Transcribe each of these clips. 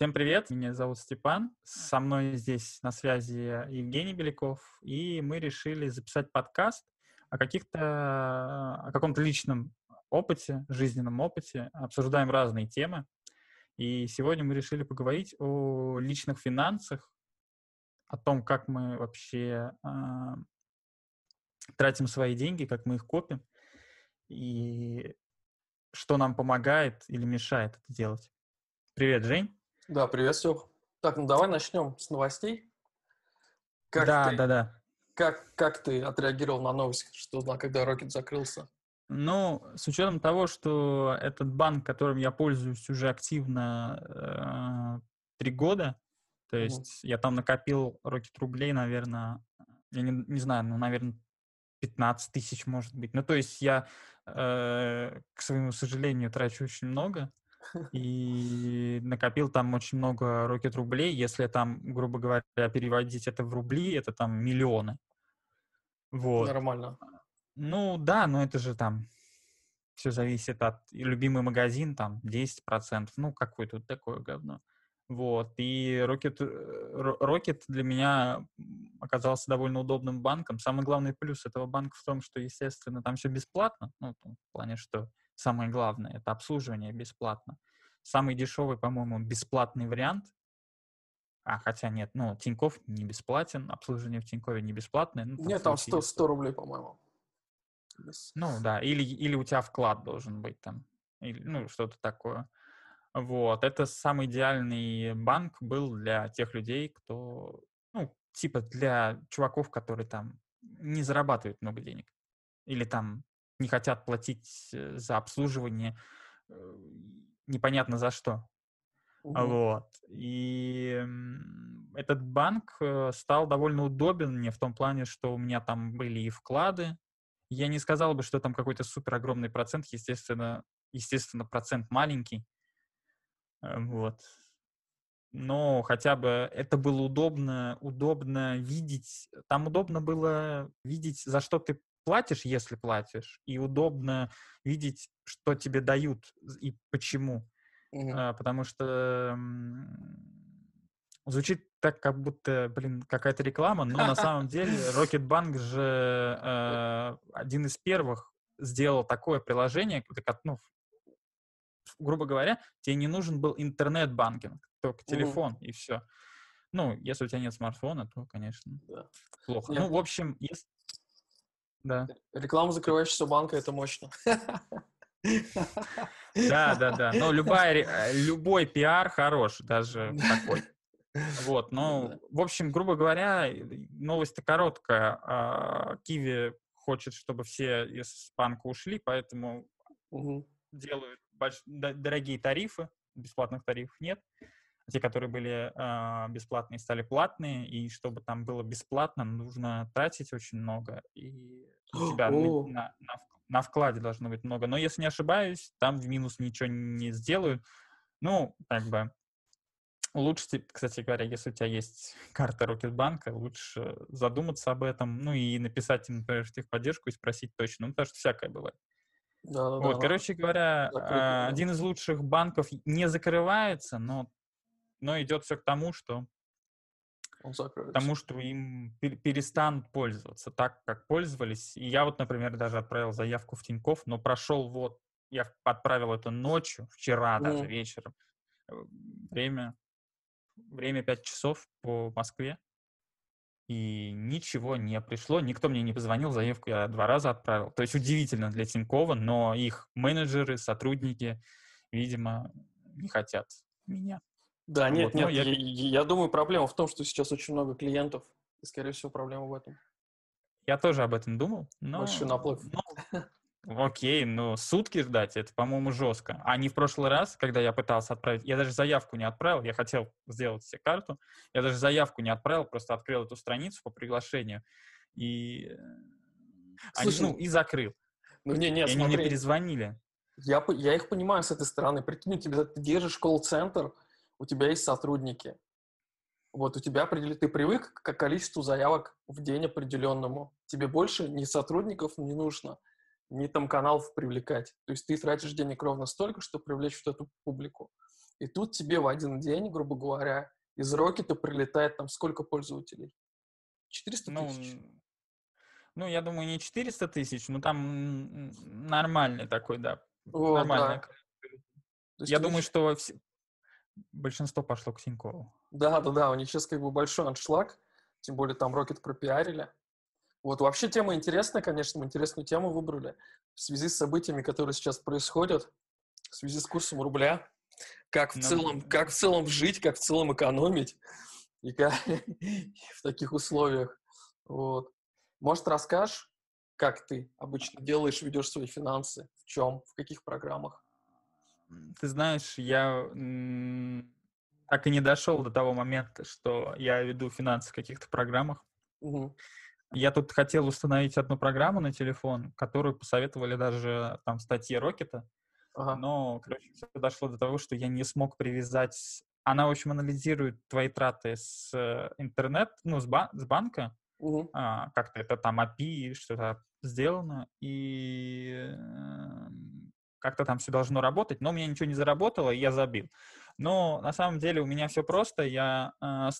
Всем привет, меня зовут Степан, со мной здесь на связи Евгений Беляков, и мы решили записать подкаст о каких-то, о каком-то личном опыте, жизненном опыте, обсуждаем разные темы, и сегодня мы решили поговорить о личных финансах, о том, как мы вообще э, тратим свои деньги, как мы их копим, и что нам помогает или мешает это делать. Привет, Жень. Да, привет, Степ. Так, ну давай начнем с новостей. Как да, ты, да, да. Как, как ты отреагировал на новость, что узнал, когда Рокет закрылся? Ну, с учетом того, что этот банк, которым я пользуюсь уже активно э, три года, то есть mm. я там накопил Рокет рублей, наверное, я не, не знаю, ну, наверное, 15 тысяч, может быть. Ну, то есть я, э, к своему сожалению, трачу очень много и накопил там очень много рокет рублей. Если там, грубо говоря, переводить это в рубли, это там миллионы. Вот. Нормально. Ну да, но это же там все зависит от любимый магазин, там 10%, ну какое тут такое говно. Вот, и Rocket, Rocket для меня оказался довольно удобным банком. Самый главный плюс этого банка в том, что, естественно, там все бесплатно, ну, в плане, что самое главное, это обслуживание бесплатно. Самый дешевый, по-моему, бесплатный вариант, а, хотя нет, ну, Тиньков не бесплатен, обслуживание в Тинькове не бесплатное. Ну, там нет, там 100, 100 рублей, по-моему. Ну, да, или, или у тебя вклад должен быть там, или, ну, что-то такое. Вот, это самый идеальный банк был для тех людей, кто, ну, типа для чуваков, которые там не зарабатывают много денег. Или там не хотят платить э, за обслуживание э, непонятно за что. Угу. Вот. И этот банк э, стал довольно удобен мне в том плане, что у меня там были и вклады. Я не сказал бы, что там какой-то супер огромный процент, естественно, естественно, процент маленький. Вот. Но хотя бы это было удобно, удобно видеть. Там удобно было видеть, за что ты платишь, если платишь, и удобно видеть, что тебе дают и почему. Mm-hmm. А, потому что звучит так, как будто, блин, какая-то реклама, но на самом деле Rocketbank же э, один из первых сделал такое приложение, ну, грубо говоря, тебе не нужен был интернет-банкинг, только телефон mm-hmm. и все. Ну, если у тебя нет смартфона, то, конечно, да. плохо. Нет. Ну, в общем, если, да. Реклама закрывающегося банка — это мощно. Да, да, да. Но любая, э, любой пиар хорош, даже такой. Вот, ну, в общем, грубо говоря, новость-то короткая. А, Киви хочет, чтобы все из банка ушли, поэтому угу. делают больш... дорогие тарифы, бесплатных тарифов нет те, которые были э, бесплатные, стали платные, и чтобы там было бесплатно, нужно тратить очень много, и у тебя на, на, на вкладе должно быть много. Но если не ошибаюсь, там в минус ничего не сделают. Ну, как бы, лучше, кстати говоря, если у тебя есть карта Рокетбанка, лучше задуматься об этом, ну и написать им, например, в техподдержку и спросить точно, ну, потому что всякое бывает. Да, да, вот, да. короче говоря, Закрыто, один из лучших банков не закрывается, но но идет все к тому, что он закроется. Тому, что им перестанут пользоваться так, как пользовались. И я вот, например, даже отправил заявку в Тиньков, но прошел вот, я отправил это ночью, вчера mm. даже вечером. Э, время, время 5 часов по Москве. И ничего не пришло, никто мне не позвонил, заявку я два раза отправил. То есть удивительно для Тинькова, но их менеджеры, сотрудники, видимо, не хотят меня. Да, нет, вот, нет, я... Я, я думаю, проблема в том, что сейчас очень много клиентов, и, скорее всего, проблема в этом. Я тоже об этом думал, но... Большой наплыв. Ну, окей, но сутки ждать, это, по-моему, жестко. А не в прошлый раз, когда я пытался отправить, я даже заявку не отправил, я хотел сделать себе карту, я даже заявку не отправил, просто открыл эту страницу по приглашению, и... Э, Слушай, они, ну, и закрыл. Ну, не, не, и смотри, они мне перезвонили. Я, я их понимаю с этой стороны. Прикинь, тебе, ты держишь колл-центр, у тебя есть сотрудники. Вот у тебя ты привык к количеству заявок в день определенному. Тебе больше ни сотрудников не нужно, ни там каналов привлекать. То есть ты тратишь денег ровно столько, чтобы привлечь вот эту публику. И тут тебе в один день, грубо говоря, из Рокета прилетает там сколько пользователей? 400 Ну, тысяч? ну, я думаю, не 400 тысяч, но там нормальный такой, да, Вот, нормальное да. есть Я них думаю, что большинство пошло к Тинькову. Да, да, да, у них сейчас как бы большой аншлаг, тем более там Рокет пропиарили. Вот, вообще тема интересная, конечно, мы интересную тему выбрали в связи с событиями, которые сейчас происходят, в связи с курсом рубля, как в Ну, целом, как в целом жить, как в целом экономить и как в таких условиях. Вот. Может, расскажешь, как ты обычно делаешь, ведешь свои финансы, в чем, в каких программах? Ты знаешь, я так и не дошел до того момента, что я веду финансы в каких-то программах. Мгм. Я тут хотел установить одну программу на телефон, которую посоветовали даже там в статье Рокета, Ага. но, короче, все дошло до того, что я не смог привязать... Она, в общем, анализирует твои траты с э, интернет, ну, с, ба- с банка, Мгм. а, как-то это там API, что-то сделано, и эм, как-то там все должно работать, но у меня ничего не заработало, и я забил. Но на самом деле у меня все просто, я, а,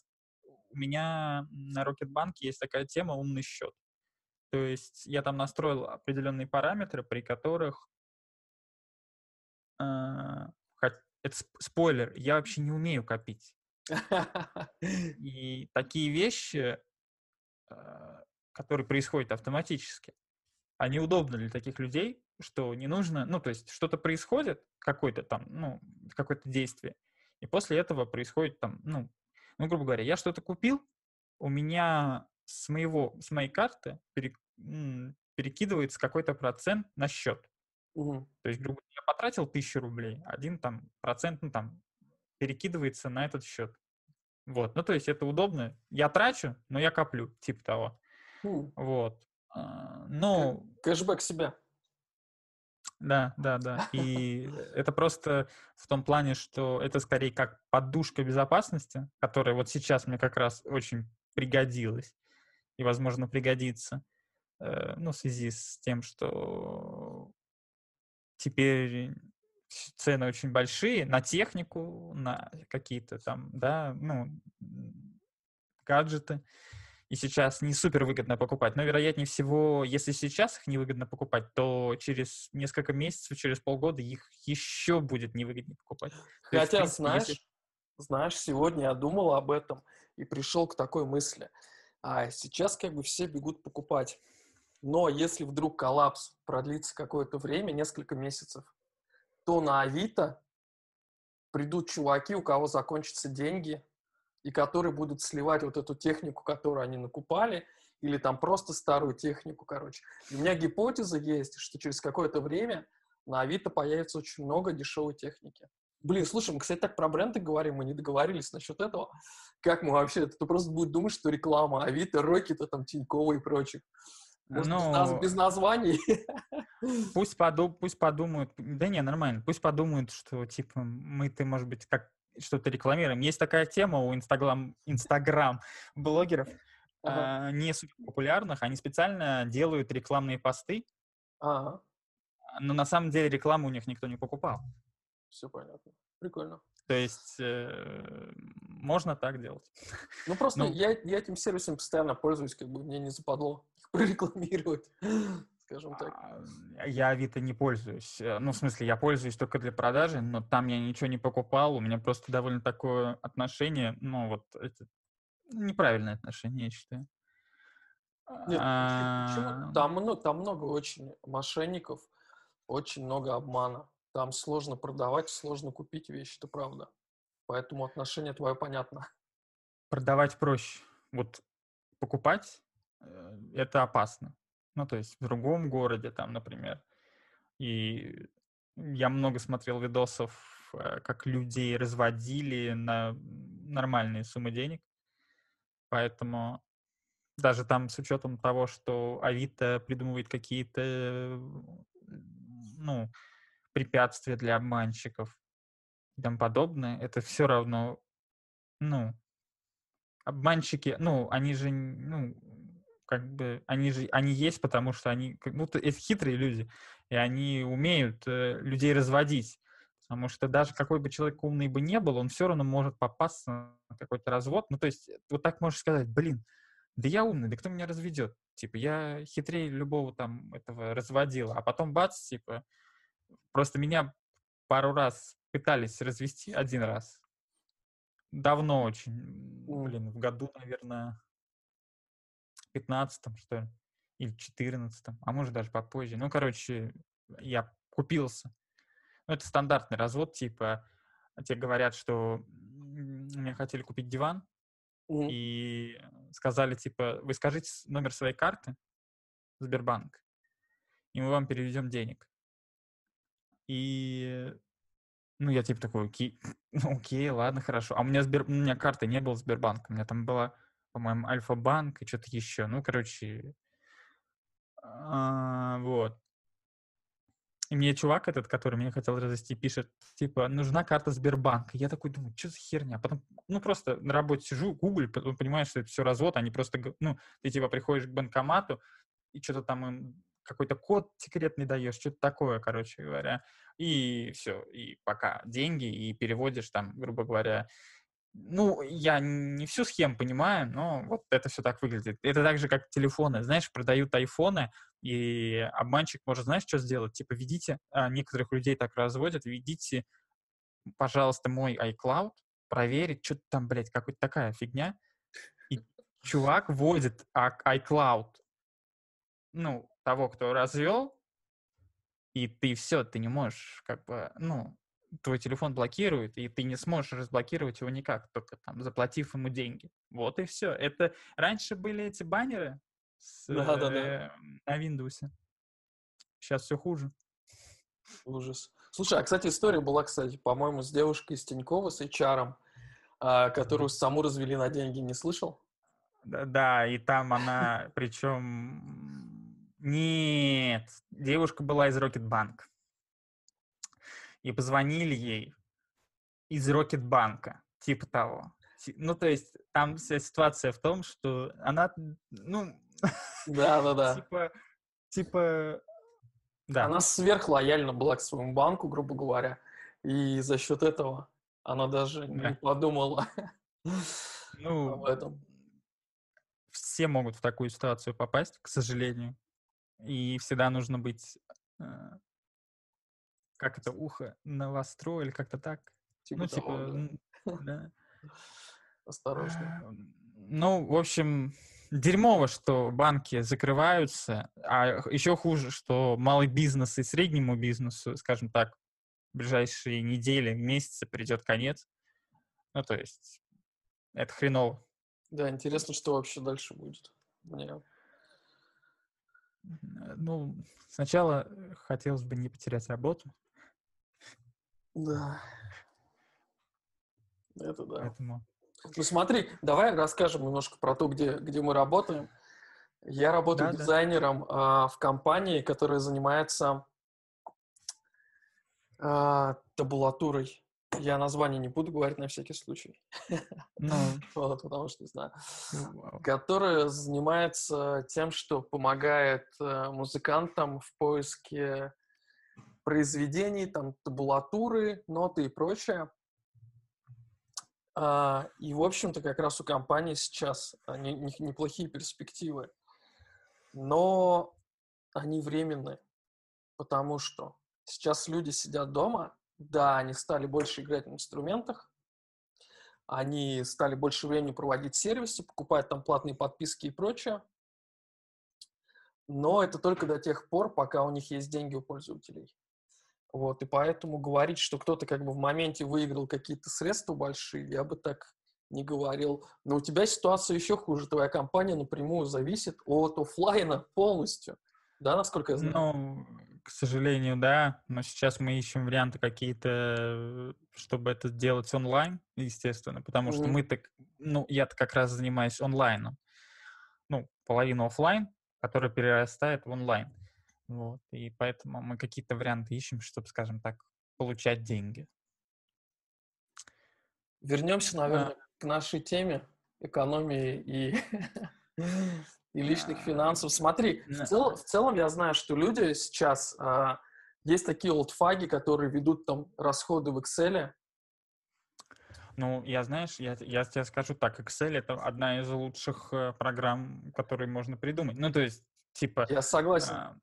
у меня на Рокетбанке есть такая тема «умный счет». То есть я там настроил определенные параметры, при которых а, это сп- спойлер, я вообще не умею копить. И такие вещи, а, которые происходят автоматически, они удобны для таких людей, что не нужно, ну, то есть что-то происходит, какое-то там, ну, какое-то действие, и после этого происходит там, ну, ну, грубо говоря, я что-то купил, у меня с моего, с моей карты пере- перекидывается какой-то процент на счет. Мгм. То есть, грубо говоря, я потратил тысячу рублей, один там процент, ну, там, перекидывается на этот счет. Вот, ну, то есть это удобно. Я трачу, но я коплю, типа того. М, Вот. А, Ну, Кэшбэк себя. да, да, да. И это просто в том плане, что это скорее как подушка безопасности, которая вот сейчас мне как раз очень пригодилась и, возможно, пригодится, э, ну, в связи с тем, что теперь цены очень большие на технику, на какие-то там, да, ну, гаджеты. И сейчас не супер выгодно покупать. Но, вероятнее всего, если сейчас их невыгодно покупать, то через несколько месяцев, через полгода их еще будет невыгоднее покупать. То есть, Хотя, принципе, знаешь, если- знаешь, сегодня я думал об этом и пришел к такой мысли. А сейчас как бы все бегут покупать. Но если вдруг коллапс продлится какое-то время, несколько месяцев, то на Авито придут чуваки, у кого закончатся деньги, и которые будут сливать вот эту технику, которую они накупали, или там просто старую технику, короче. И у меня гипотеза есть, что через какое-то время на Авито появится очень много дешевой техники. Блин, слушай, мы, кстати, так про бренды говорим, мы не договорились насчет этого. Как мы вообще, ты просто будет думать, что реклама Авито, Рокета, там, Тинькова и прочих. Может, без, наз- Ну, без названий? Пусть, поду- пусть подумают, да не, нормально, пусть подумают, что, типа, мы-то, может быть, как что-то рекламируем. Есть такая тема у Инстаграм, Инстаграм блогеров, Ага. а, не супер популярных, они специально делают рекламные посты, Ага, но на самом деле рекламу у них никто не покупал. все понятно. Прикольно. То есть э, можно так делать. Ну, просто Ну. я, я этим сервисом постоянно пользуюсь, как бы мне не западло их прорекламировать, скажем так. А, Я Авито не пользуюсь. Э, Ну, в смысле, я пользуюсь только для продажи, но там я ничего не покупал. У меня просто довольно такое отношение, ну, вот это неправильное отношение, я считаю. Нет, А, почему? Там, ну, там много очень мошенников, очень много обмана. Там сложно продавать, сложно купить вещи, это правда. Поэтому отношение твое понятно. Продавать проще. Вот покупать э, это опасно. Ну, то есть в другом городе, там, например. И я много смотрел видосов, э, как людей разводили на нормальные суммы денег. Поэтому даже там с учетом того, что Авито придумывает какие-то, ну, препятствия для обманщиков и тому подобное, это все равно, ну, обманщики, ну, они же, ну, как бы, они же, они есть, потому что они, будто это хитрые люди, и они умеют э, людей разводить. Потому что даже какой бы человек умный бы не был, он все равно может попасться на какой-то развод. Ну, то есть, вот так можешь сказать, блин, да я умный, да кто меня разведет? Типа, я хитрее любого там этого разводила. А потом бац, типа, просто меня пару раз пытались развести один раз. Давно очень, блин, в году, наверное, 15 что ли, или 14 а может даже попозже. Ну, короче, я купился. Ну, это стандартный развод, типа, тебе говорят, что мне хотели купить диван, mm-hmm. и сказали, типа, вы скажите номер своей карты, Сбербанк, и мы вам переведем денег. И, ну, я типа такой, окей, ну, окей, ладно, хорошо. А у меня, Сбер... у меня карты не было Сбербанка, у меня там была, по-моему, Альфа-банк и что-то еще. Ну, короче, а, вот. И мне чувак этот, который меня хотел развести, пишет, типа, нужна карта Сбербанка. Я такой думаю, что за херня? Потом, ну, просто на работе сижу, гуглю, потом понимаешь, что это все развод, они просто, ну, ты, типа, приходишь к банкомату, и что-то там им какой-то код секретный даешь, что-то такое, короче говоря. И все, и пока деньги, и переводишь там, грубо говоря, ну, я не всю схему понимаю, но вот это все так выглядит. Это так же, как телефоны. Знаешь, продают айфоны, и обманщик может, знаешь, что сделать? Типа, ведите, а некоторых людей так разводят, ведите, пожалуйста, мой iCloud, проверить, что там, блядь, какая-то такая фигня. И чувак вводит iCloud, ну, того, кто развел, и ты все, ты не можешь, как бы, ну, твой телефон блокирует, и ты не сможешь разблокировать его никак, только там заплатив ему деньги. Вот и все. Это раньше были эти баннеры с, да, да, да. На Windows. Сейчас все хуже. Ужас. Слушай, а, кстати, история была, кстати, по-моему, с девушкой из Тинькова, с HR, а, которую саму развели на деньги, не слышал? Да, да и там она, причем... Нет, девушка была из Рокетбанк и позвонили ей из Рокетбанка, типа того. Ну, то есть там вся ситуация в том, что она, ну... Да-да-да. Типа, типа, да. Она сверхлояльна была к своему банку, грубо говоря, и за счет этого она даже да. не подумала ну, об этом. Все могут в такую ситуацию попасть, к сожалению. И всегда нужно быть э, как это, ухо новостро или как-то так. Типа ну, того, типа, да. да. Осторожно. А, ну, в общем, дерьмово, что банки закрываются, а еще хуже, что малый бизнес и среднему бизнесу, скажем так, в ближайшие недели, месяцы придет конец. Ну, то есть, это хреново. Да, интересно, что вообще дальше будет. Мне... Ну, сначала хотелось бы не потерять работу, да. Это да. Поэтому... Ну смотри, давай расскажем немножко про то, где, где мы работаем. Я работаю да, дизайнером да. в компании, которая занимается а, табулатурой. Я название не буду говорить на всякий случай. Ну. вот, потому что не знаю. Ну, которая занимается тем, что помогает э, музыкантам в поиске произведений, там, табулатуры, ноты и прочее. А, и, в общем-то, как раз у компании сейчас а, не, не, неплохие перспективы. Но они временные, потому что сейчас люди сидят дома, да, они стали больше играть на инструментах, они стали больше времени проводить в сервисе, покупать там платные подписки и прочее, но это только до тех пор, пока у них есть деньги у пользователей. Вот, и поэтому говорить, что кто-то как бы в моменте выиграл какие-то средства большие, я бы так не говорил. Но у тебя ситуация еще хуже. Твоя компания напрямую зависит от офлайна полностью. Да, насколько я знаю? Ну, к сожалению, да. Но сейчас мы ищем варианты какие-то, чтобы это делать онлайн, естественно. Потому mm-hmm. что мы так, ну, я-то как раз занимаюсь онлайном. Ну, половину офлайн, которая перерастает в онлайн. Вот. И поэтому мы какие-то варианты ищем, чтобы, скажем так, получать деньги. Вернемся, наверное, а... к нашей теме экономии и, и личных а, финансов. Смотри, в, цел, в целом я знаю, что люди сейчас а, Есть такие олдфаги, которые ведут там расходы в Excel. Ну, я, знаешь, я, я тебе скажу так, Excel — это одна из лучших э, программ, которые можно придумать. Ну, то есть, типа... Я согласен. а,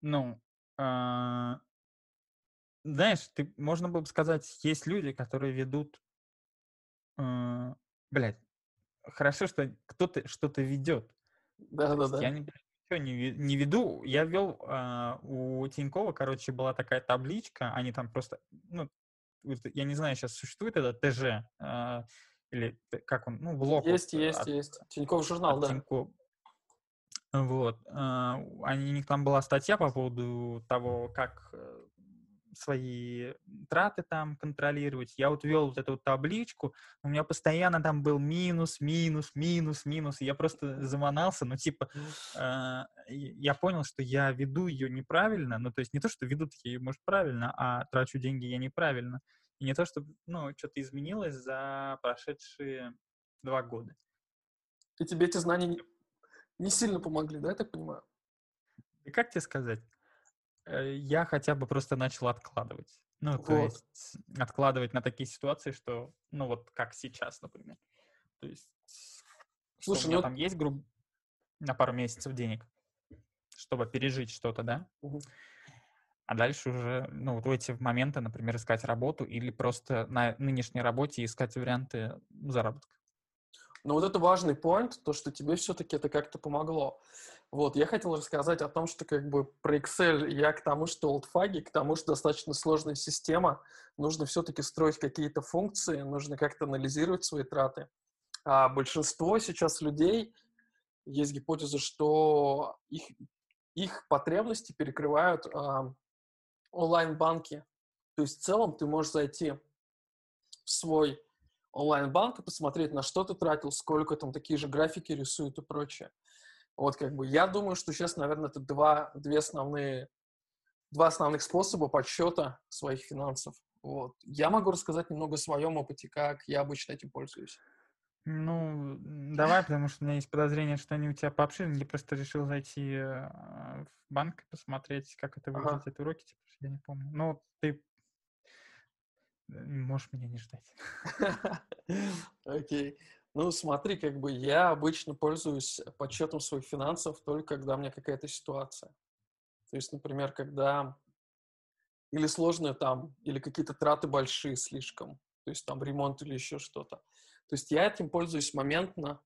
ну, а, знаешь, ты, можно было бы сказать, есть люди, которые ведут... э, блядь, хорошо, что кто-то что-то ведет. То есть Да-да-да. я не, ничего не, не веду. Я вел а, у Тинькова, короче, была такая табличка, они там просто, ну, вот я не знаю, сейчас существует это ТЖ, а, или как он, ну, блок вот, Есть, э, есть, от, есть. Тинькофф журнал, да. Тинькова. Вот. а, у- Они, у них там была статья по поводу того, как э, свои траты там контролировать. Я вот вел вот эту вот табличку, у меня постоянно там был минус, минус, минус, минус. и Я просто заманался, ну, типа, а, и я понял, что я веду ее неправильно, ну, то есть не то, что ведут я ее, может, правильно, а трачу деньги я неправильно. И не то, что, ну, что-то изменилось за прошедшие два года. И тебе эти знания не, сильно помогли, да, я так понимаю? И как тебе сказать? Э, Я хотя бы просто начал откладывать. Ну, то Вот. есть откладывать на такие ситуации, что, ну, вот как сейчас, например. То есть, что Слушай, у меня ну- там есть, грубо, на пару месяцев денег, чтобы пережить что-то, да? Мгм. А дальше уже, ну, вот в эти моменты, например, искать работу или просто на нынешней работе искать варианты заработка. Но вот это важный поинт, то, что тебе все-таки это как-то помогло. Вот, я хотел рассказать о том, что как бы про Excel я к тому, что олдфаги, к тому, что достаточно сложная система, нужно все-таки строить какие-то функции, нужно как-то анализировать свои траты. А большинство сейчас людей, есть гипотеза, что их, их потребности перекрывают а, онлайн-банки. То есть в целом ты можешь зайти в свой онлайн-банк и посмотреть, на что ты тратил, сколько там такие же графики рисуют и прочее. Вот как бы я думаю, что сейчас, наверное, это два, две основные, два основных способа подсчета своих финансов. Вот. Я могу рассказать немного о своем опыте, как я обычно этим пользуюсь. Ну, давай, потому что у меня есть подозрение, что они у тебя пообширнее. Я просто решил зайти э, в банк и посмотреть, как это Ага. выглядит, эти уроки, типа, я не помню. Ну, ты можешь меня не ждать. Окей. Ну, смотри, как бы я обычно пользуюсь подсчетом своих финансов только когда у меня какая-то ситуация. То есть, например, когда или сложные там, или какие-то траты большие слишком, то есть там ремонт или еще что-то. То есть я этим пользуюсь моментно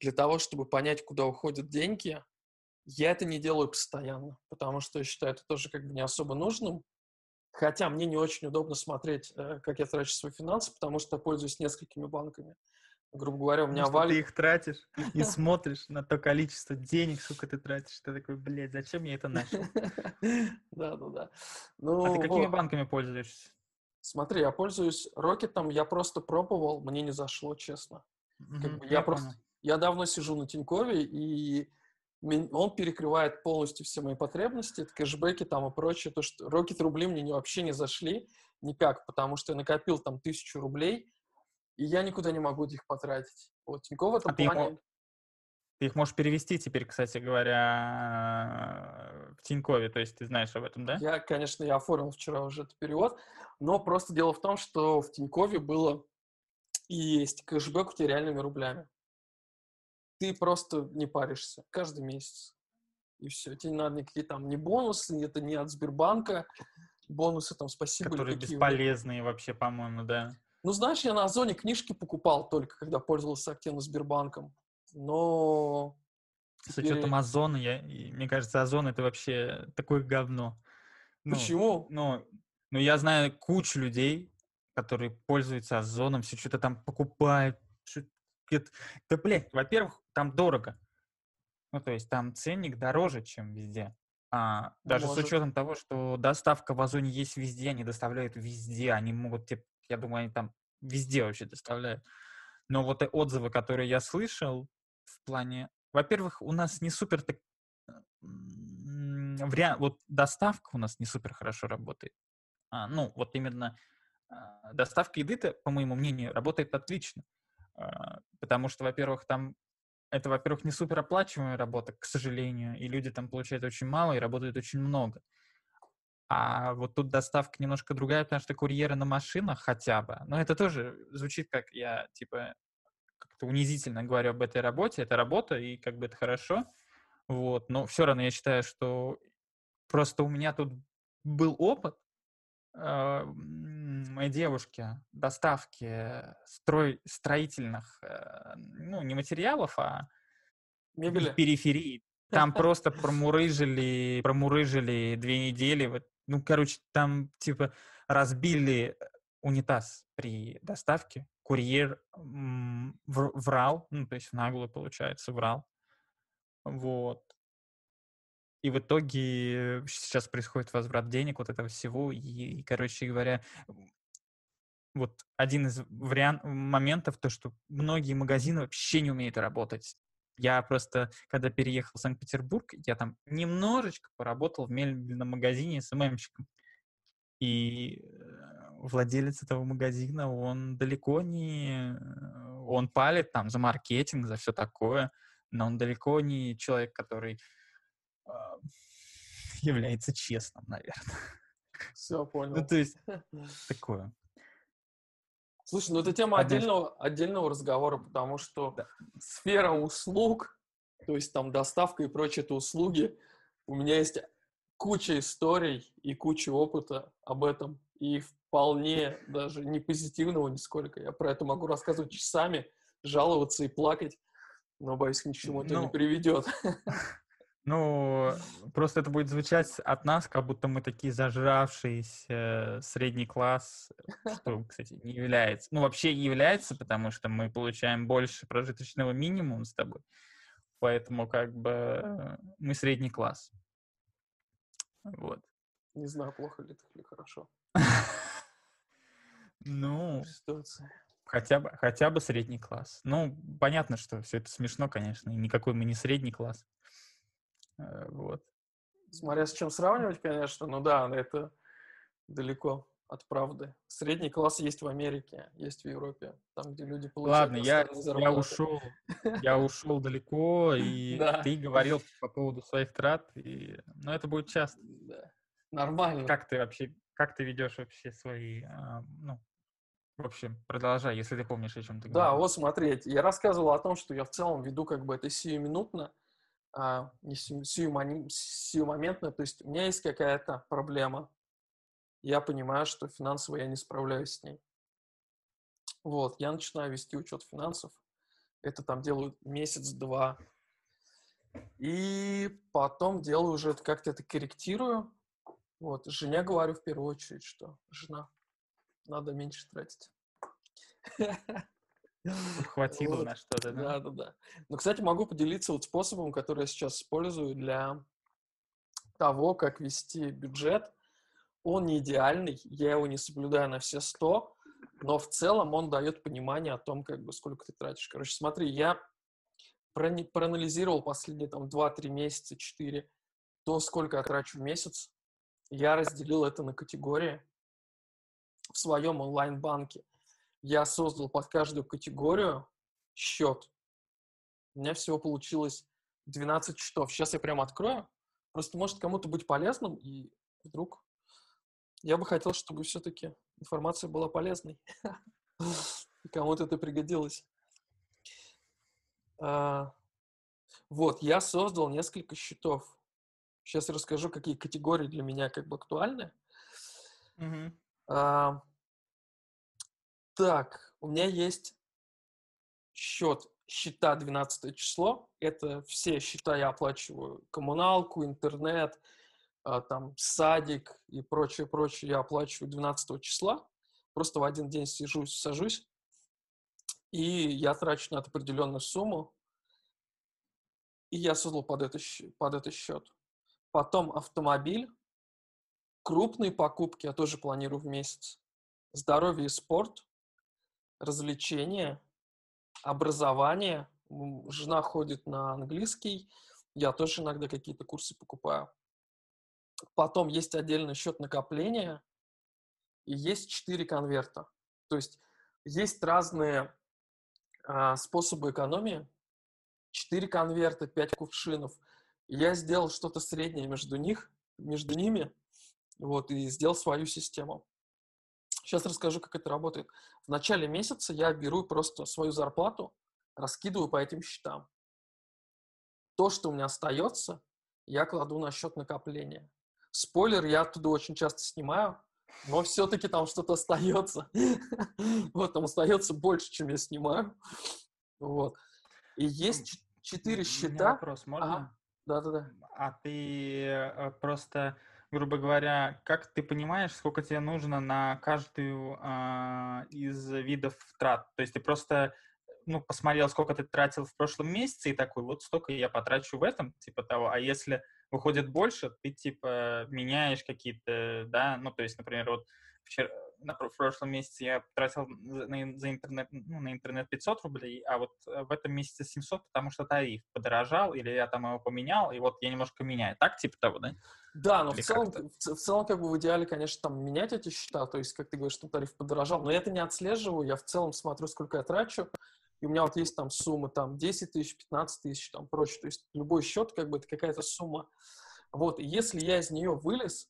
для того, чтобы понять, куда уходят деньги. Я это не делаю постоянно, потому что я считаю это тоже как бы не особо нужным. Хотя мне не очень удобно смотреть, э, как я трачу свои финансы, потому что пользуюсь несколькими банками. Грубо говоря, у меня что ты валит... их тратишь и смотришь на то количество денег, сколько ты тратишь. Ты такой, блядь, зачем я это начал? Да, да, да. А Ну, ты какими вот. банками пользуешься? Смотри, я пользуюсь Рокетом, я просто пробовал, мне не зашло, честно. Я просто, я давно сижу на Тинькове, и он перекрывает полностью все мои потребности, это кэшбэки там и прочее. То, что Рокет рубли мне не- вообще не зашли никак, потому что я накопил там тысячу рублей, и я никуда не могу их потратить. Вот Тинькофф в этом А ты их плане... Ты их можешь перевести теперь, кстати говоря, в Тинькове, то есть ты знаешь об этом, да? Я, конечно, я оформил вчера уже этот перевод, но просто дело в том, что в Тинькове было и есть кэшбэк у тебя реальными рублями. Ты просто не паришься каждый месяц. И все. Тебе не надо никакие там не бонусы, это не от Сбербанка. Бонусы там спасибо. Которые бесполезные вообще, по-моему, да. Ну, знаешь, я на Озоне книжки покупал только, когда пользовался активно Сбербанком. Но С теперь- учетом Озона, я, мне кажется, Озон это вообще такое говно. Ну, Почему? Ну, ну, я знаю кучу людей, которые пользуются Озоном, все что-то там покупают. это- Да, блядь, во-первых, там дорого. Ну, то есть там ценник дороже, чем везде. А, даже Может. с учетом того, что доставка в Озоне есть везде, они доставляют везде, они могут, тебе, я думаю, они там везде вообще доставляют. Но вот и отзывы, которые я слышал в плане... Во-первых, у нас не супер... так- м, вариа- Вот доставка у нас не супер хорошо работает. А, ну, вот именно а, доставка еды-то, по моему мнению, работает отлично. А, Потому что, во-первых, там это, во-первых, не супер оплачиваемая работа, к сожалению, и люди там получают очень мало и работают очень много. А вот тут доставка немножко другая, потому что курьеры на машинах хотя бы. Но это тоже звучит как я, типа, как-то унизительно говорю об этой работе. Это работа, и как бы это хорошо. Вот. Но все равно я считаю, что просто у меня тут был опыт, э, моей девушки доставки строй, строительных, э, ну, не материалов, а Мебели? периферии. Там просто промурыжили, промурыжили две недели. Вот, ну, короче, там типа разбили унитаз при доставке. Курьер врал, ну, то есть в наглую, получается, врал. Вот. И в итоге сейчас происходит возврат денег, вот этого всего. И, и короче говоря, вот один из вариант, моментов, то, что многие магазины вообще не умеют работать. Я просто, когда переехал в Санкт-Петербург, я там немножечко поработал в мебельном магазине с ММщиком. И э, владелец этого магазина, он далеко не... Он палит там за маркетинг, за все такое, но он далеко не человек, который является честным, наверное. Все, Ну, понял. то есть, такое. Слушай, ну это тема отдельного, отдельного разговора, потому что Да. сфера услуг, то есть там доставка и прочие это услуги, у меня есть куча историй и куча опыта об этом, и вполне даже не позитивного нисколько. Я про это могу рассказывать часами, жаловаться и плакать, но, боюсь, к ничему это не Ну, приведет. Ну, просто это будет звучать от нас, как будто мы такие зажравшиеся средний класс, что, кстати, не является. Ну, вообще является, потому что мы получаем больше прожиточного минимума с тобой. Поэтому как бы э, мы средний класс. Вот. Не знаю, плохо ли это или хорошо. Ну, хотя бы, хотя бы средний класс. Ну, понятно, что все это смешно, конечно, и никакой мы не средний класс. Э, Вот. Смотря с чем сравнивать, конечно, ну да, это далеко от правды. Средний класс есть в Америке, есть в Европе, там, где люди получают Ладно, я, я ушел, я ушел далеко, и Да. ты говорил по поводу своих трат, и, ну, это будет часто. Да. Нормально. Как ты вообще, как ты ведешь вообще свои, а, ну, в общем, продолжай, если ты помнишь, о чем ты Да, говорил. вот смотреть. Я рассказывал о том, что я в целом веду как бы это сиюминутно, а не сию- сиюмоментно. То есть у меня есть какая-то проблема. Я понимаю, что финансово я не справляюсь с ней. Вот, я начинаю вести учет финансов. Это там делаю месяц-два. И потом делаю уже как-то это корректирую. Вот, жене говорю в первую очередь, что жена, надо меньше тратить. Хватило Вот. на что-то, да? Да, да, да. Но, кстати, могу поделиться вот способом, который я сейчас использую для того, как вести бюджет. Он не идеальный, я его не соблюдаю на все 100, но в целом он дает понимание о том, как бы, сколько ты тратишь. Короче, смотри, я проанализировал последние там 2-3 месяца, 4, то, сколько я трачу в месяц. Я разделил это на категории в своем онлайн-банке. Я создал под каждую категорию счет. У меня всего получилось 12 счетов. Сейчас я прям открою. Просто может кому-то быть полезным, и вдруг я бы хотел, чтобы все-таки информация была полезной. И кому-то это пригодилось. А, Вот, я создал несколько счетов. Сейчас расскажу, какие категории для меня как бы актуальны. Так, у меня есть счет, счета 12 число. Это все счета я оплачиваю. Коммуналку, интернет, а, там, садик и прочее, прочее я оплачиваю 12 числа. Просто в один день сижусь, сажусь, и я трачу на определенную сумму. И я создал под это, щ- под это счет. Потом автомобиль, крупные покупки я тоже планирую в месяц. Здоровье и спорт, развлечения, образование. Жена ходит на английский, я тоже иногда какие-то курсы покупаю. Потом есть отдельный счет накопления и есть четыре конверта. То есть есть разные а, способы экономии. Четыре конверта, пять кувшинов. Я сделал что-то среднее между них, между ними. вот, и сделал свою систему. Сейчас расскажу, как это работает. В начале месяца я беру просто свою зарплату, раскидываю по этим счетам. То, что у меня остается, я кладу на счет накопления. Спойлер, я оттуда очень часто снимаю, но все-таки там что-то остается. Вот, там остается больше, чем я снимаю. Вот. И есть четыре счета. Вопрос, можно? Да-да-да. А ты э, просто грубо говоря, как ты понимаешь, сколько тебе нужно на каждую э, из видов трат? То есть ты просто ну, посмотрел, сколько ты тратил в прошлом месяце, и такой, вот столько я потрачу в этом, типа того. А если выходит больше, ты, типа, меняешь какие-то, да, ну, то есть, например, вот вчера, на, в прошлом месяце я тратил на, за интернет, ну, на интернет 500 рублей, а вот э, в этом месяце 700, потому что тариф подорожал, или я там его поменял, и вот я немножко меняю. Так, типа того, да? Да, но в целом, в, в целом, как бы в идеале, конечно, там менять эти счета, то есть, как ты говоришь, что тариф подорожал, но я это не отслеживаю, я в целом смотрю, сколько я трачу, и у меня вот есть там суммы там 10 тысяч, 15 тысяч, там прочее, то есть любой счет, как бы, это какая-то сумма. Вот, и если я из нее вылез,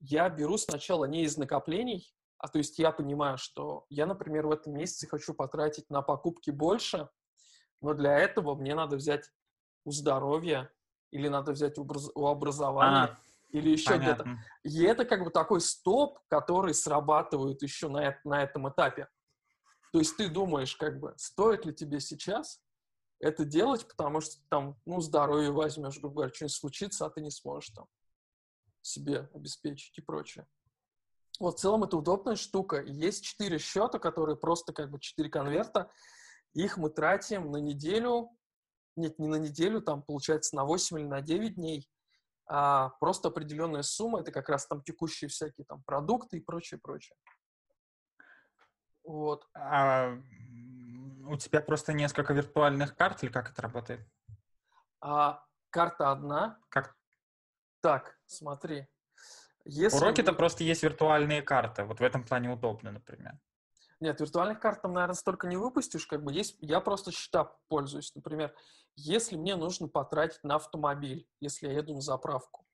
я беру сначала не из накоплений, а то есть я понимаю, что я, например, в этом месяце хочу потратить на покупки больше, но для этого мне надо взять у здоровья или надо взять у, у образования. А, или еще где-то. И это как бы такой стоп, который срабатывает еще на, на этом этапе. То есть ты думаешь, как бы, стоит ли тебе сейчас это делать, потому что там, ну, здоровье возьмешь, грубо говоря, что-нибудь случится, а ты не сможешь там себе обеспечить и прочее. Вот, в целом это удобная штука. Есть четыре счета, которые просто как бы четыре конверта. Их мы тратим на неделю, нет, не на неделю, там получается на 8 или на 9 дней. А просто определенная сумма, это как раз там текущие всякие там продукты и прочее, прочее. Вот. А у тебя просто несколько виртуальных карт или как это работает? А, карта одна. Как? Так, смотри. Если... Уроки-то просто есть виртуальные карты. Вот в этом плане удобно, например. Нет, виртуальных карт там, наверное, столько не выпустишь. Как бы есть, я просто счета пользуюсь. Например, если мне нужно потратить на автомобиль, если я еду на заправку,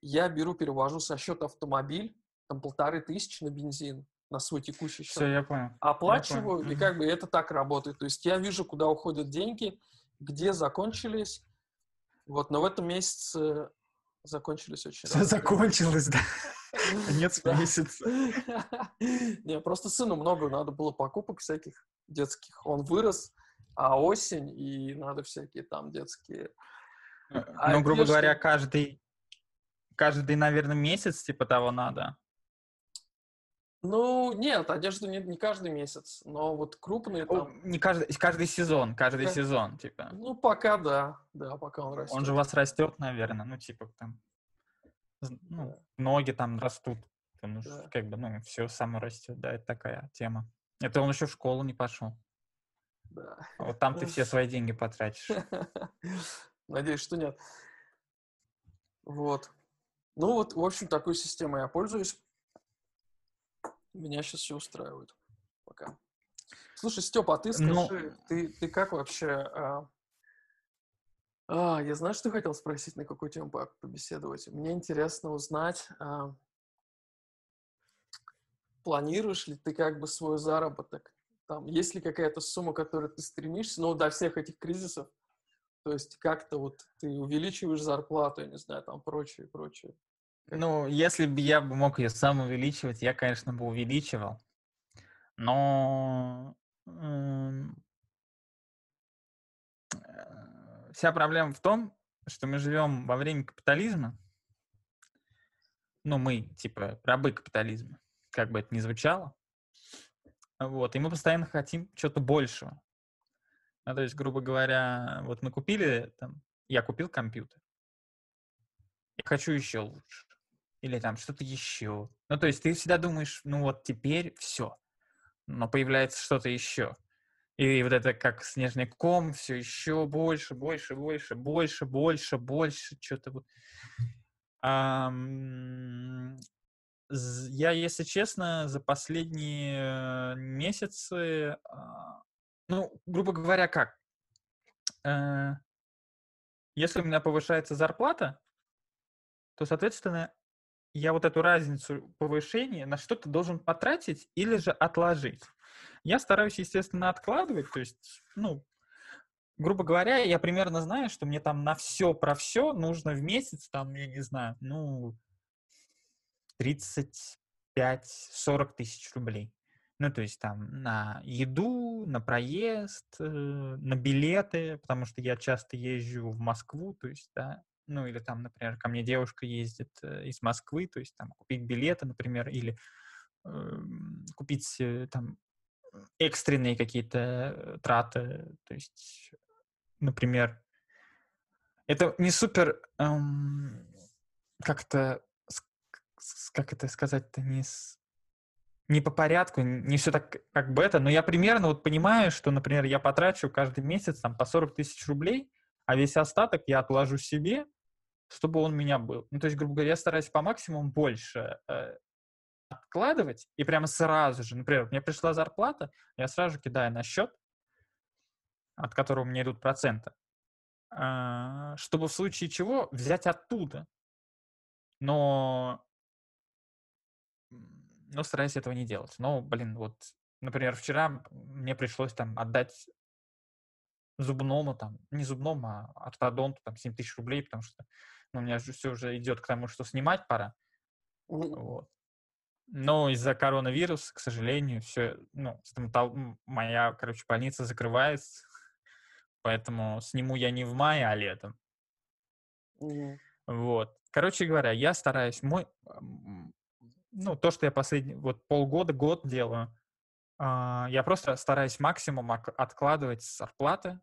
я беру, перевожу со счета автомобиль, там полторы тысячи на бензин, на свой текущий счет. Все, я понял. Оплачиваю, я понял. и как бы это так работает. То есть я вижу, куда уходят деньги, где закончились. Вот, но в этом месяце закончились очень Все закончилось, да. Конец месяца. Не, просто сыну много надо было покупок всяких детских. Он вырос, а осень, и надо всякие там детские... Ну, грубо говоря, каждый, каждый, наверное, месяц типа того надо. Ну, нет, одежду не, не каждый месяц, но вот крупные там... Не каждый, каждый сезон, каждый как... сезон, типа. Ну, пока да, да, пока он растет. Он же у вас растет, наверное, ну, типа, там, ну, да. ноги там растут, потому да. что, как бы, ну, все само растет, да, это такая тема. Это он еще в школу не пошел. Да. А вот там ты все свои деньги потратишь. Надеюсь, что нет. Вот. Ну вот, в общем, такой системой я пользуюсь. Меня сейчас все устраивает. Пока. Слушай, Степа, а ты ну скажи, Но... ты, ты как вообще... А... А, я знаю, что хотел спросить, на какую тему побеседовать. Мне интересно узнать, а... планируешь ли ты как бы свой заработок? Там, есть ли какая-то сумма, к которой ты стремишься, ну, до всех этих кризисов? То есть как-то вот ты увеличиваешь зарплату, я не знаю, там прочее, прочее. Ну, если бы я мог ее сам увеличивать, я, конечно, бы увеличивал. Но э, вся проблема в том, что мы живем во время капитализма. Ну, мы, типа, рабы капитализма, как бы это ни звучало. Вот, и мы постоянно хотим чего-то большего. Ну, то есть, грубо говоря, вот мы купили, там, я купил компьютер. Я хочу еще лучше или там что-то еще. Ну, то есть ты всегда думаешь, ну вот теперь все, но появляется что-то еще. И вот это как снежный ком, все еще больше, больше, больше, больше, больше, больше, что-то вот. Я, если честно, за последние месяцы, а, ну, грубо говоря, как? Э, если у меня повышается зарплата, то, соответственно, я вот эту разницу повышения на что-то должен потратить или же отложить. Я стараюсь, естественно, откладывать, то есть, ну, грубо говоря, я примерно знаю, что мне там на все про все нужно в месяц, там, я не знаю, ну, 35-40 тысяч рублей. Ну, то есть там на еду, на проезд, э, на билеты, потому что я часто езжу в Москву, то есть, да, ну, или там, например, ко мне девушка ездит э, из Москвы, то есть там купить билеты, например, или э, купить там экстренные какие-то э, траты, то есть, например, это не супер эм, как-то как это сказать-то не не по порядку, не все так, как бы это, но я примерно вот понимаю, что, например, я потрачу каждый месяц там по 40 тысяч рублей, а весь остаток я отложу себе, чтобы он у меня был. Ну, то есть, грубо говоря, я стараюсь по максимуму больше э, откладывать и прямо сразу же, например, мне пришла зарплата, я сразу кидаю на счет, от которого мне идут проценты, э, чтобы в случае чего взять оттуда. Но но стараюсь этого не делать. Но, блин, вот, например, вчера мне пришлось там отдать зубному, там, не зубному, а ортодонту, там, 7 тысяч рублей, потому что ну, у меня же все уже идет к тому, что снимать пора. Вот. Но из-за коронавируса, к сожалению, все, ну, стоматол... моя, короче, больница закрывается, поэтому сниму я не в мае, а летом. Мгм. Вот. Короче говоря, я стараюсь, мой, ну, то, что я последний, вот полгода, год делаю, а, я просто стараюсь максимум откладывать с зарплаты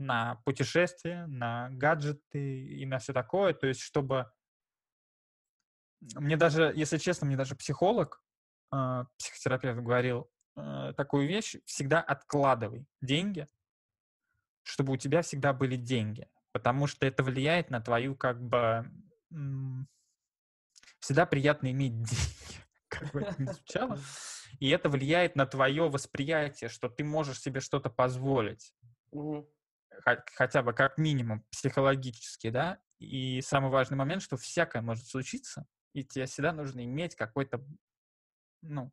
на путешествия, на гаджеты и на все такое, то есть чтобы мне даже, если честно, мне даже психолог, а, психотерапевт говорил э, такую вещь, всегда откладывай деньги, чтобы у тебя всегда были деньги, потому что это влияет на твою как бы всегда приятно иметь деньги, как бы это ни звучало. И это влияет на твое восприятие, что ты можешь себе что-то позволить. Мгм. Хо- Хотя бы как минимум психологически, да? И самый важный момент, что всякое может случиться, и тебе всегда нужно иметь какой-то, ну,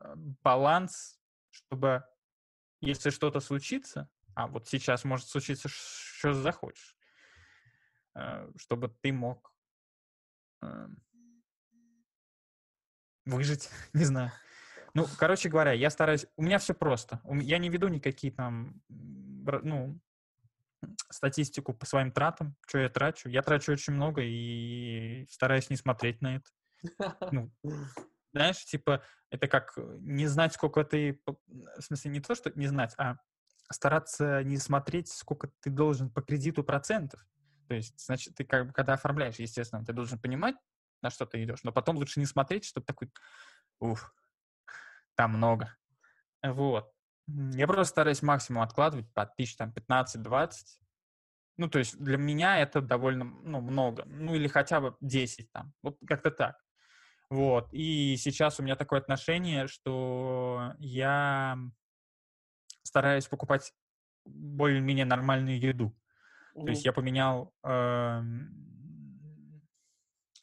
э, баланс, чтобы если что-то случится, а вот сейчас может случиться, что захочешь, э, чтобы ты мог эм, выжить, не знаю. Ну, короче говоря, я стараюсь... У меня все просто. Я не веду никакие там, ну, статистику по своим тратам, что я трачу. Я трачу очень много и стараюсь не смотреть на это. Ну, знаешь, типа, это как э, не знать, сколько ты... В смысле, не то, что не знать, а стараться не смотреть, сколько ты должен по кредиту процентов. То есть, значит, ты как бы, когда оформляешь, естественно, ты должен понимать, на что ты идешь, но потом лучше не смотреть, чтобы такой, уф, там много. Вот. Я просто стараюсь максимум откладывать по тысяч, там, 15-20. Ну, то есть для меня это довольно, ну, много. Ну, или хотя бы 10 там. Вот как-то так. Вот. И сейчас у меня такое отношение, что я стараюсь покупать более-менее нормальную еду. То есть я поменял, эм,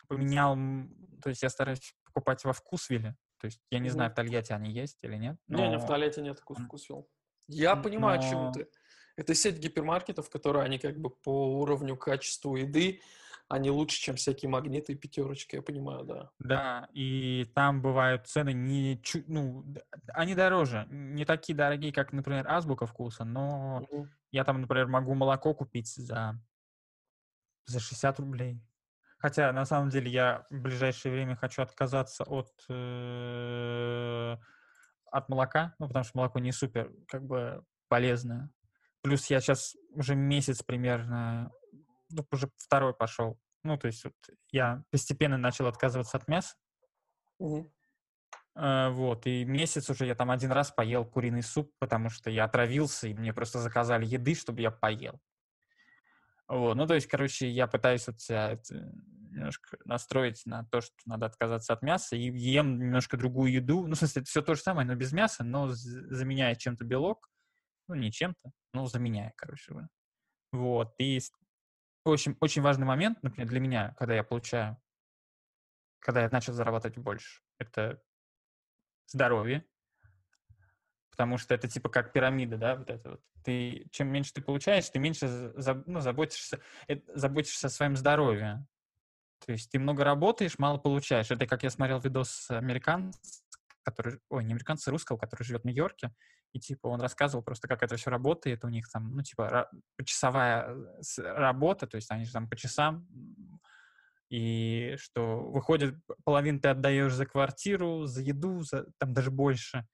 поменял, то есть я стараюсь покупать во вкусвилле. То есть я не знаю, в Тольятти они есть или нет, Не, не, в но, туалете нет вкус вкусвилл. Я понимаю, о чем но ты. Это сеть гипермаркетов, которые они как бы по уровню качества еды, они лучше, чем всякие магниты и пятерочки, я понимаю, да. да, и там бывают цены не чуть, ну, они дороже, не такие дорогие, как, например, Азбука вкуса, но Мгм. я там, например, могу молоко купить за, за 60 рублей. Хотя, на самом деле, я в ближайшее время хочу отказаться от, э, от молока, ну, потому что молоко не супер, как бы, полезное. Плюс я сейчас уже месяц примерно, ну, уже второй пошел. Ну, то есть вот я постепенно начал отказываться от мяса. Э, Вот, и месяц уже я там один раз поел куриный суп, потому что я отравился, и мне просто заказали еды, чтобы я поел. Вот, ну, то есть, короче, я пытаюсь вот себя это немножко настроить на то, что надо отказаться от мяса, и ем немножко другую еду. Ну, в смысле, это все то же самое, но без мяса, но заменяя чем-то белок. Ну, не чем-то, но заменяя, короче. Вот, и, общем, очень важный момент, например, для меня, когда я получаю когда я начал зарабатывать больше. Это здоровье, потому что это типа как пирамида, да, вот это вот. Ты, чем меньше ты получаешь, ты меньше ну, заботишься, это, заботишься о своем здоровье. То есть ты много работаешь, мало получаешь. Это как я смотрел видос американца, который, ой, не американца, русского, который живет в Нью-Йорке, и типа он рассказывал просто, как это все работает. У них там, ну, типа, почасовая э, работа, то есть они же там по часам и что выходит, половину ты отдаешь за квартиру, за еду, за, там даже больше.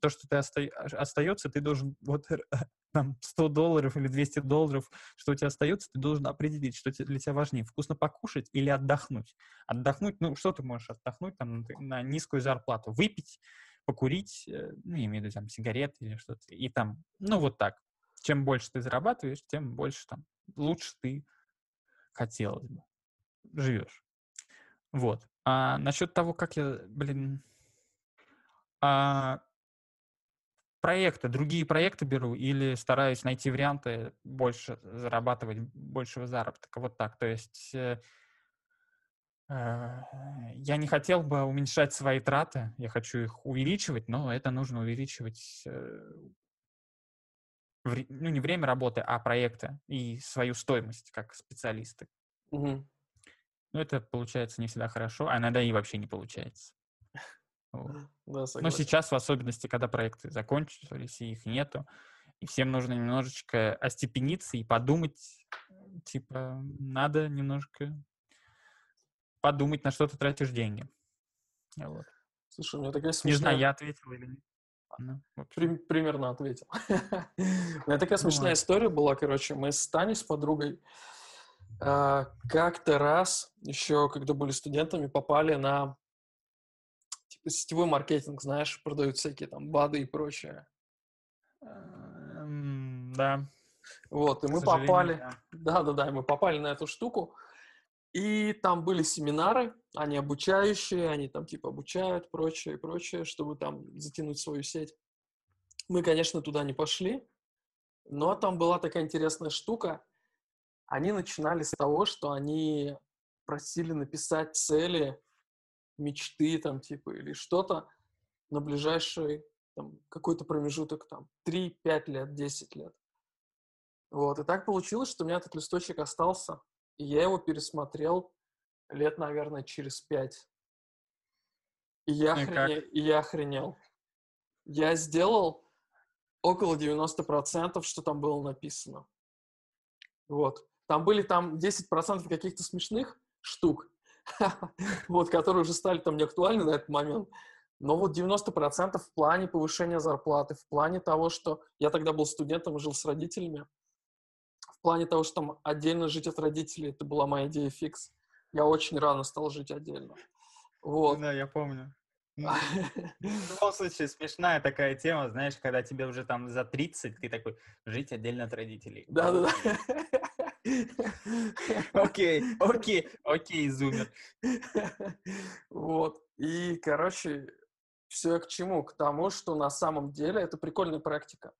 То, что ты оста... остается, ты должен вот там 100 долларов или 200 долларов, что у тебя остается, ты должен определить, что для тебя важнее, вкусно покушать или отдохнуть. Отдохнуть, ну, что ты можешь отдохнуть там на низкую зарплату? Выпить, покурить, э, ну, я имею в виду там сигареты или что-то. И там, ну, вот так. Чем больше ты зарабатываешь, тем больше там, лучше ты хотелось бы живешь. Вот. А насчет того, как я, блин, а, проекты, другие проекты беру или стараюсь найти варианты больше зарабатывать, большего заработка. Вот так. То есть э, э, я не хотел бы уменьшать свои траты, я хочу их увеличивать, но это нужно увеличивать э, ну, не время работы, а проекты и свою стоимость как специалисты. Угу. Но это получается не всегда хорошо, а иногда и вообще не получается. Вот. Да, Но сейчас, в особенности, когда проекты закончились, и их нету, и всем нужно немножечко остепениться и подумать, типа, надо немножко подумать, на что ты тратишь деньги. Вот. Слушай, у меня такая смешная... Не знаю, я ответил или нет. Ну, При, примерно ответил. У меня такая смешная история была, короче, мы с Таней, с подругой, а, как-то раз, еще когда были студентами, попали на сетевой маркетинг, знаешь, продают всякие там БАДы и прочее. Эм, да. Вот, и мы попали, да-да-да, мы попали на эту штуку, и там были семинары, они обучающие, они там типа обучают, прочее, прочее, чтобы там затянуть свою сеть. Мы, конечно, туда не пошли, но там была такая интересная штука – они начинали с того, что они просили написать цели, мечты там типа или что-то на ближайший там, какой-то промежуток там 3-5 лет, 10 лет. Вот, и так получилось, что у меня этот листочек остался, и я его пересмотрел лет, наверное, через пять. И я, и, охрене... и я охренел. Я сделал около 90%, что там было написано. Вот. Там были там 10% каких-то смешных штук, вот, которые уже стали там неактуальны на этот момент. Но вот 90% в плане повышения зарплаты, в плане того, что я тогда был студентом и жил с родителями, в плане того, что там отдельно жить от родителей, это была моя идея фикс. Я очень рано стал жить отдельно. Вот. Да, я помню. Ну, в любом случае, смешная такая тема, знаешь, когда тебе уже там за 30, ты такой, жить отдельно от родителей. Да-да-да. Окей, окей, окей, зумер. Вот. И, короче, все к чему? К тому, что на самом деле это прикольная практика.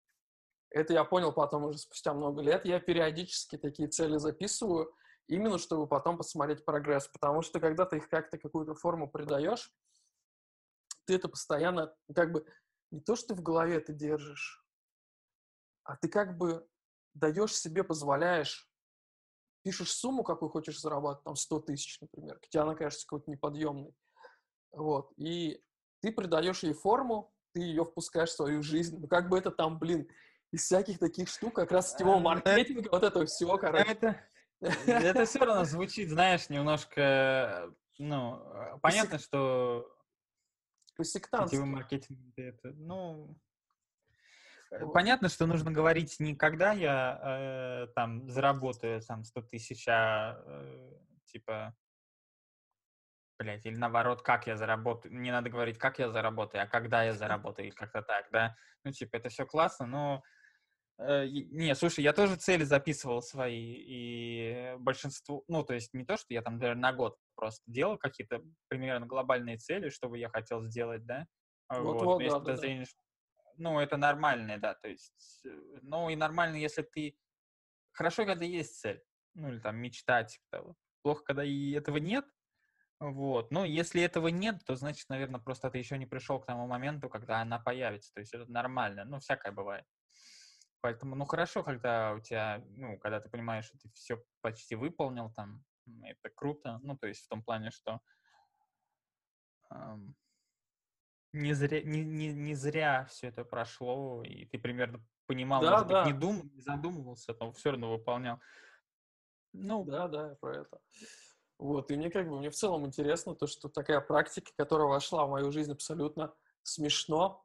Это я понял потом уже спустя много лет. Я периодически такие цели записываю, именно чтобы потом посмотреть прогресс. Потому что когда ты их как-то какую-то форму придаешь, ты это постоянно, как бы, не то, что ты в голове это держишь, а ты как бы даешь себе, позволяешь пишешь сумму, какую хочешь зарабатывать, там 100 тысяч, например, тебе она кажется какой-то неподъемной. Вот. И ты придаешь ей форму, ты ее впускаешь в свою жизнь. Ну, как бы это там, блин, из всяких таких штук, как раз сетевого э, маркетинга, вот этого всего, короче. Это, это все равно звучит, знаешь, немножко, ну, понятно, что сетевой маркетинг это, ну, Э, понятно, что нужно говорить не когда я э, там заработаю там 100 тысяч, а э, типа, блядь, или наоборот, как я заработаю. Не надо говорить, как я заработаю, а когда я заработаю, как-то так, да. Ну, типа, это все классно, но... Э, не, слушай, я тоже цели записывал свои, и большинство, ну, то есть не то, что я там, даже на год просто делал какие-то примерно глобальные цели, что бы я хотел сделать, да. Вот, вот, вот да, да, да ну, это нормально, да, то есть, э, ну, и нормально, если ты... Хорошо, когда есть цель, ну, или там мечта, типа того. Плохо, когда и этого нет, Вот. Ну, если этого нет, то значит, наверное, просто ты еще не пришел к тому моменту, когда она появится. То есть это нормально. Ну, всякое бывает. Поэтому, ну, хорошо, когда у тебя, ну, когда ты понимаешь, что ты все почти выполнил там, это круто. Ну, то есть в том плане, что эм, не зря, не, не, не зря все это прошло, и ты примерно понимал, Да, может быть, да. не думал, не задумывался, но все равно выполнял. Ну, Да, да, про это. Вот, и мне как бы, мне в целом интересно то, что такая практика, которая вошла в мою жизнь абсолютно смешно,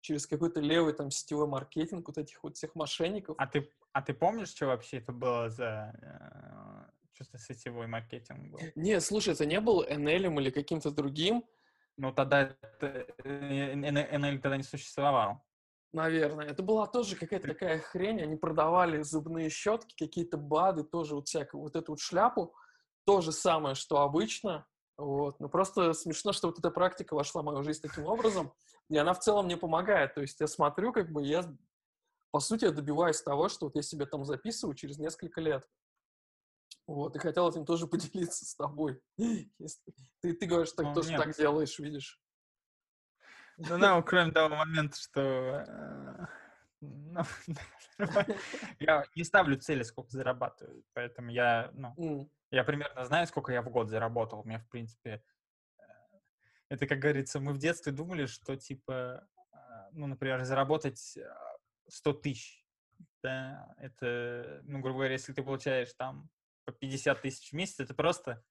через какой-то левый там сетевой маркетинг вот этих вот всех мошенников. а ты, а ты помнишь, что вообще это было за э, что-то сетевой маркетинг был? Не, слушай, это не был NL или каким-то другим, Ну, тогда это, э, NL тогда не существовал. наверное. Это была тоже какая-то такая хрень. Они продавали зубные щетки, какие-то БАДы, тоже вот всякую вот эту вот шляпу. То же самое, что обычно. Вот. Но просто смешно, что вот эта практика вошла в мою жизнь таким образом, и она в целом мне помогает. То есть я смотрю, как бы я, по сути, я добиваюсь того, что вот я себе там записываю через несколько лет. Вот, и хотел этим тоже поделиться с тобой. Если- Ты, ты говоришь, так Ну, тоже нет. так делаешь, видишь. Ну, да, кроме того момента, что... э, ну, я не ставлю цели, сколько зарабатываю, поэтому я, ну, М, я примерно знаю, сколько я в год заработал. У меня, в принципе, э, это, как говорится, мы в детстве думали, что, типа, э, ну, например, заработать э, 100 тысяч, да, это, ну, грубо говоря, если ты получаешь там по 50 тысяч в месяц, это просто,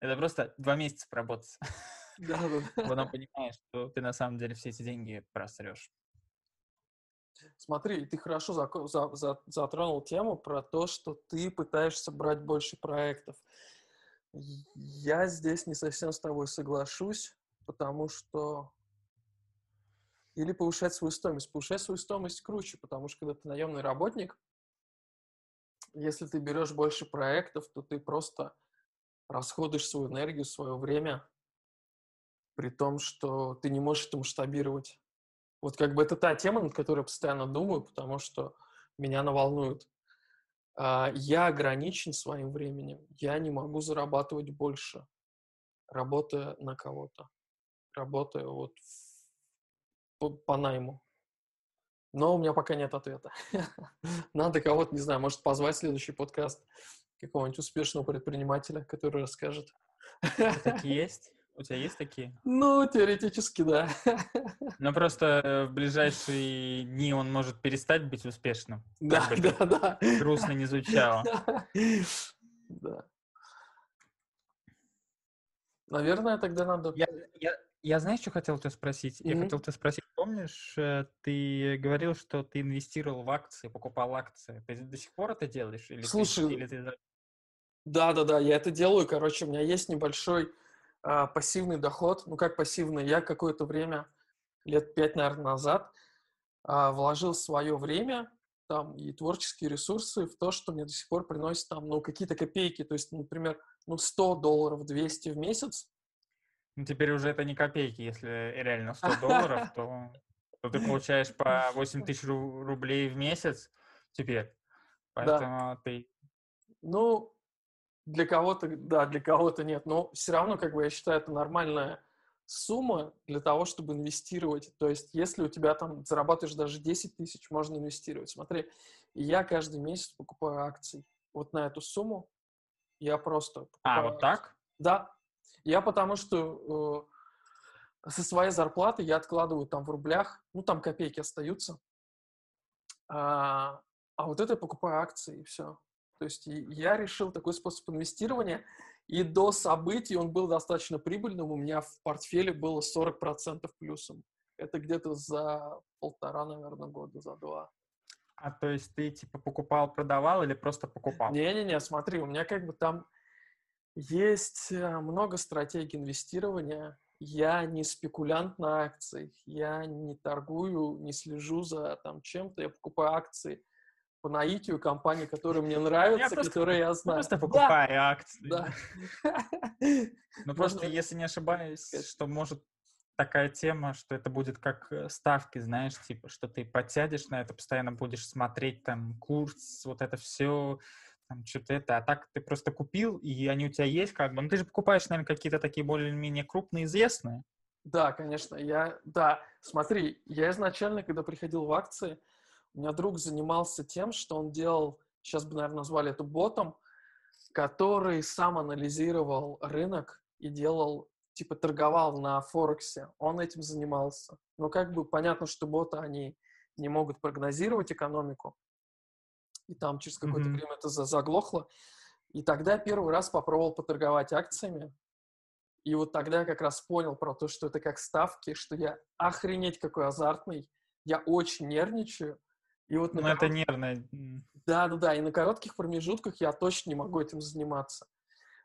это просто два месяца поработать. Да-да-да. Потом понимаешь, что ты на самом деле все эти деньги просрешь. Смотри, ты хорошо зако- за- за- затронул тему про то, что ты пытаешься брать больше проектов. Я здесь не совсем с тобой соглашусь, потому что или повышать свою стоимость. Повышать свою стоимость круче, потому что когда ты наемный работник, если ты берешь больше проектов, то ты просто расходуешь свою энергию, свое время, при том, что ты не можешь это масштабировать. Вот как бы это та тема, над которой я постоянно думаю, потому что меня она волнует. А, Я ограничен своим временем. Я не могу зарабатывать больше, работая на кого-то, работая вот по, по найму. Но у меня пока нет ответа. Надо кого-то, не знаю, может позвать следующий подкаст какого-нибудь успешного предпринимателя, который расскажет. Такие есть? У тебя есть такие? Ну, теоретически, да. Но просто э, в ближайшие дни он может перестать быть успешным. Да, да, да. Грустно не звучало. Да. Наверное, тогда надо... Я, я, я знаешь, что хотел тебя спросить? Я Мгм. хотел тебя спросить, помнишь, э, ты говорил, что ты инвестировал в акции, покупал акции. Ты до сих пор это делаешь? Или ты- Слушай, или ты Да, да, да, я это делаю. Короче, у меня есть небольшой а, пассивный доход. Ну, как пассивный? Я какое-то время, лет пять, наверное, назад, а, вложил свое время там и творческие ресурсы в то, что мне до сих пор приносит там, ну, какие-то копейки. То есть, например, ну, 100 долларов, 200 в месяц. Ну, теперь уже это не копейки, если реально 100 долларов, то, то ты получаешь по 8 тысяч ру- рублей в месяц теперь. Поэтому ты... Ну, для кого-то, да, для кого-то нет. Но все равно, как бы, я считаю, это нормальная сумма для того, чтобы инвестировать. То есть, если у тебя там зарабатываешь даже 10 тысяч, можно инвестировать. Смотри, я каждый месяц покупаю акции. Вот на эту сумму я просто А, вот акции. так? Да. Я потому что э, со своей зарплаты я откладываю там в рублях, ну там копейки остаются. А, а вот это я покупаю акции и все. То есть я решил такой способ инвестирования, и до событий он был достаточно прибыльным. У меня в портфеле было 40% плюсом. Это где-то за полтора, наверное, года, за два. А то есть ты типа покупал, продавал или просто покупал? Не-не-не, смотри, у меня как бы там есть э, много стратегий инвестирования. Я не спекулянт на акциях, я не торгую, не слежу за там чем-то, я покупаю акции по наитию компании, которые мне нравятся, просто которые я знаю. Просто Да, покупай акции. Да. Ну просто, если не ошибаюсь, что может такая тема, что это будет как э, ставки, знаешь, типа, что ты подсядешь на это, постоянно будешь смотреть там курс, вот это все, там что-то это, а так ты просто купил, и они у тебя есть как бы. Ну, ты же покупаешь, наверное, какие-то такие более-менее крупные, известные. Да, конечно, я, да, смотри, я изначально, когда приходил в акции, у меня друг занимался тем, что он делал, сейчас бы, наверное, назвали это ботом, который сам анализировал рынок и делал, типа, торговал на Форексе. Он этим занимался. Но как бы понятно, что боты, они не могут прогнозировать экономику, и там через какое-то mm-hmm. время это заглохло. И тогда я первый раз попробовал поторговать акциями, и вот тогда я как раз понял про то, что это как ставки, что я охренеть какой азартный, я очень нервничаю. И вот на ну, корот... это нервно. Да-да-да, и на коротких промежутках я точно не могу этим заниматься.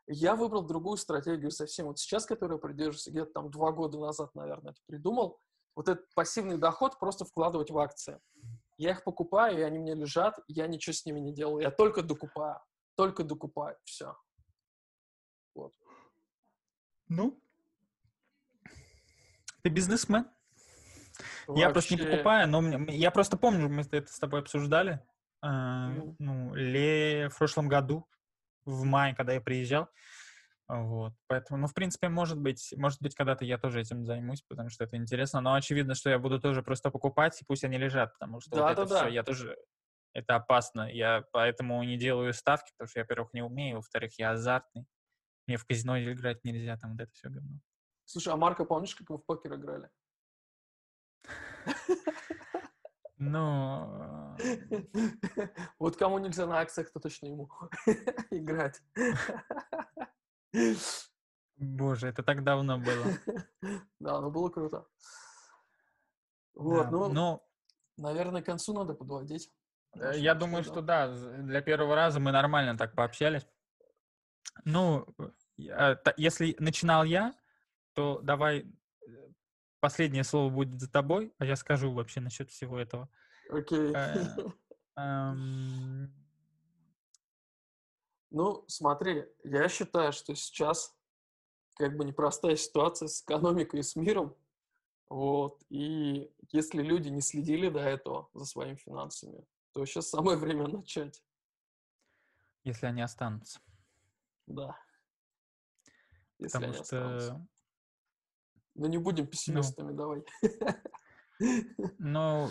Я выбрал другую стратегию совсем. Вот сейчас, которую придерживаюсь, где-то там два года назад, наверное, это придумал. Вот этот пассивный доход просто вкладывать в акции. Я их покупаю, и они мне лежат, я ничего с ними не делаю. Я только докупаю. Только докупаю. Все. Вот. Ну, ты бизнесмен. Вообще... Я просто не покупаю, но я просто помню, мы это с тобой обсуждали. Mm. Ну, ле в прошлом году, в мае, когда я приезжал. Вот, поэтому, ну, в принципе, может быть, может быть, когда-то я тоже этим займусь, потому что это интересно, но очевидно, что я буду тоже просто покупать, и пусть они лежат, потому что да, вот да, это да. все, я тоже, это опасно, я поэтому не делаю ставки, потому что я, во-первых, не умею, во-вторых, я азартный, мне в казино играть нельзя, там вот это все говно. Слушай, а Марка, помнишь, как мы в покер играли? Ну... Вот кому нельзя на акциях, то точно ему играть. Боже, это так давно было. Да, ну было круто. Вот, ну, но... наверное, к концу надо подводить. Э, я думаю, что да, для первого раза мы нормально так пообщались. Ну, э, если начинал я, то давай э, последнее слово будет за тобой, а я скажу вообще насчет всего этого. Окей. Okay. Ну, смотри, я считаю, что сейчас как бы непростая ситуация с экономикой и с миром. Вот. И если люди не следили до этого за своими финансами, то сейчас самое время начать. Если они останутся. Да. Если Потому что... Останутся. Ну, не будем пессимистами, ну, давай. Ну,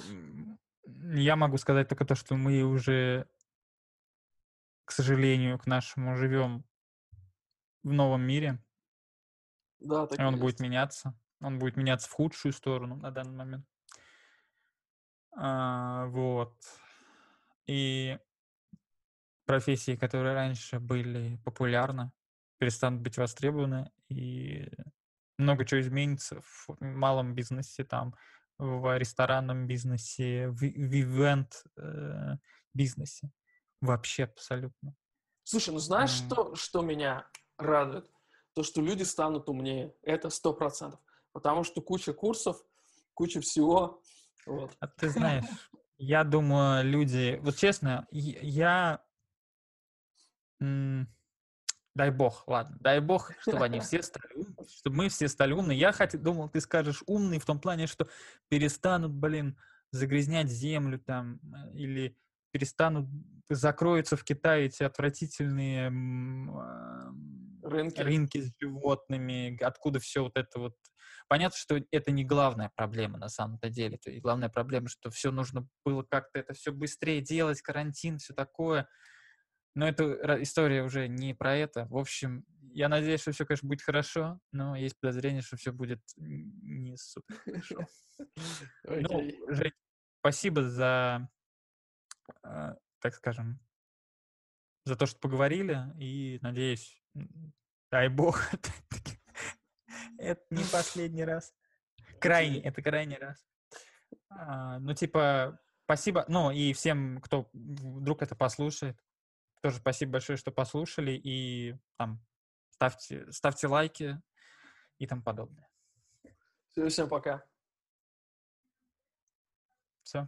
я могу сказать только то, что мы уже, к сожалению, к нашему живем в новом мире. Да, так и он будет меняться. Он будет меняться в худшую сторону на данный момент. А, вот. И профессии, которые раньше были популярны, перестанут быть востребованы, и много чего изменится в малом бизнесе, там, в ресторанном бизнесе, в, в ивент э, бизнесе. Вообще абсолютно. Слушай, ну знаешь, mm. что, что меня радует? То, что люди станут умнее. Это сто процентов. Потому что куча курсов, куча всего. Вот. А ты знаешь, я думаю, люди... Вот честно, я Дай бог, ладно, дай бог, чтобы они все стали умны, чтобы мы все стали умны. Я хотел, думал, ты скажешь умный в том плане, что перестанут, блин, загрязнять землю там, э, или перестанут, закроются в Китае эти отвратительные рынки. рынки с животными, откуда все вот это вот. Понятно, что это не главная проблема на самом-то деле. То есть главная проблема, что все нужно было как-то это все быстрее делать, карантин, все такое. Но эта история уже не про это. В общем, я надеюсь, что все, конечно, будет хорошо, но есть подозрение, что все будет не супер хорошо. Ну, Жень, спасибо за, а, так скажем, за то, что поговорили, и надеюсь, дай бог, это не последний раз. Крайний, это крайний раз. А, ну, типа, спасибо, ну, и всем, кто вдруг это послушает, тоже спасибо большое, что послушали, и там ставьте, ставьте лайки и тому подобное. Всем пока. Все.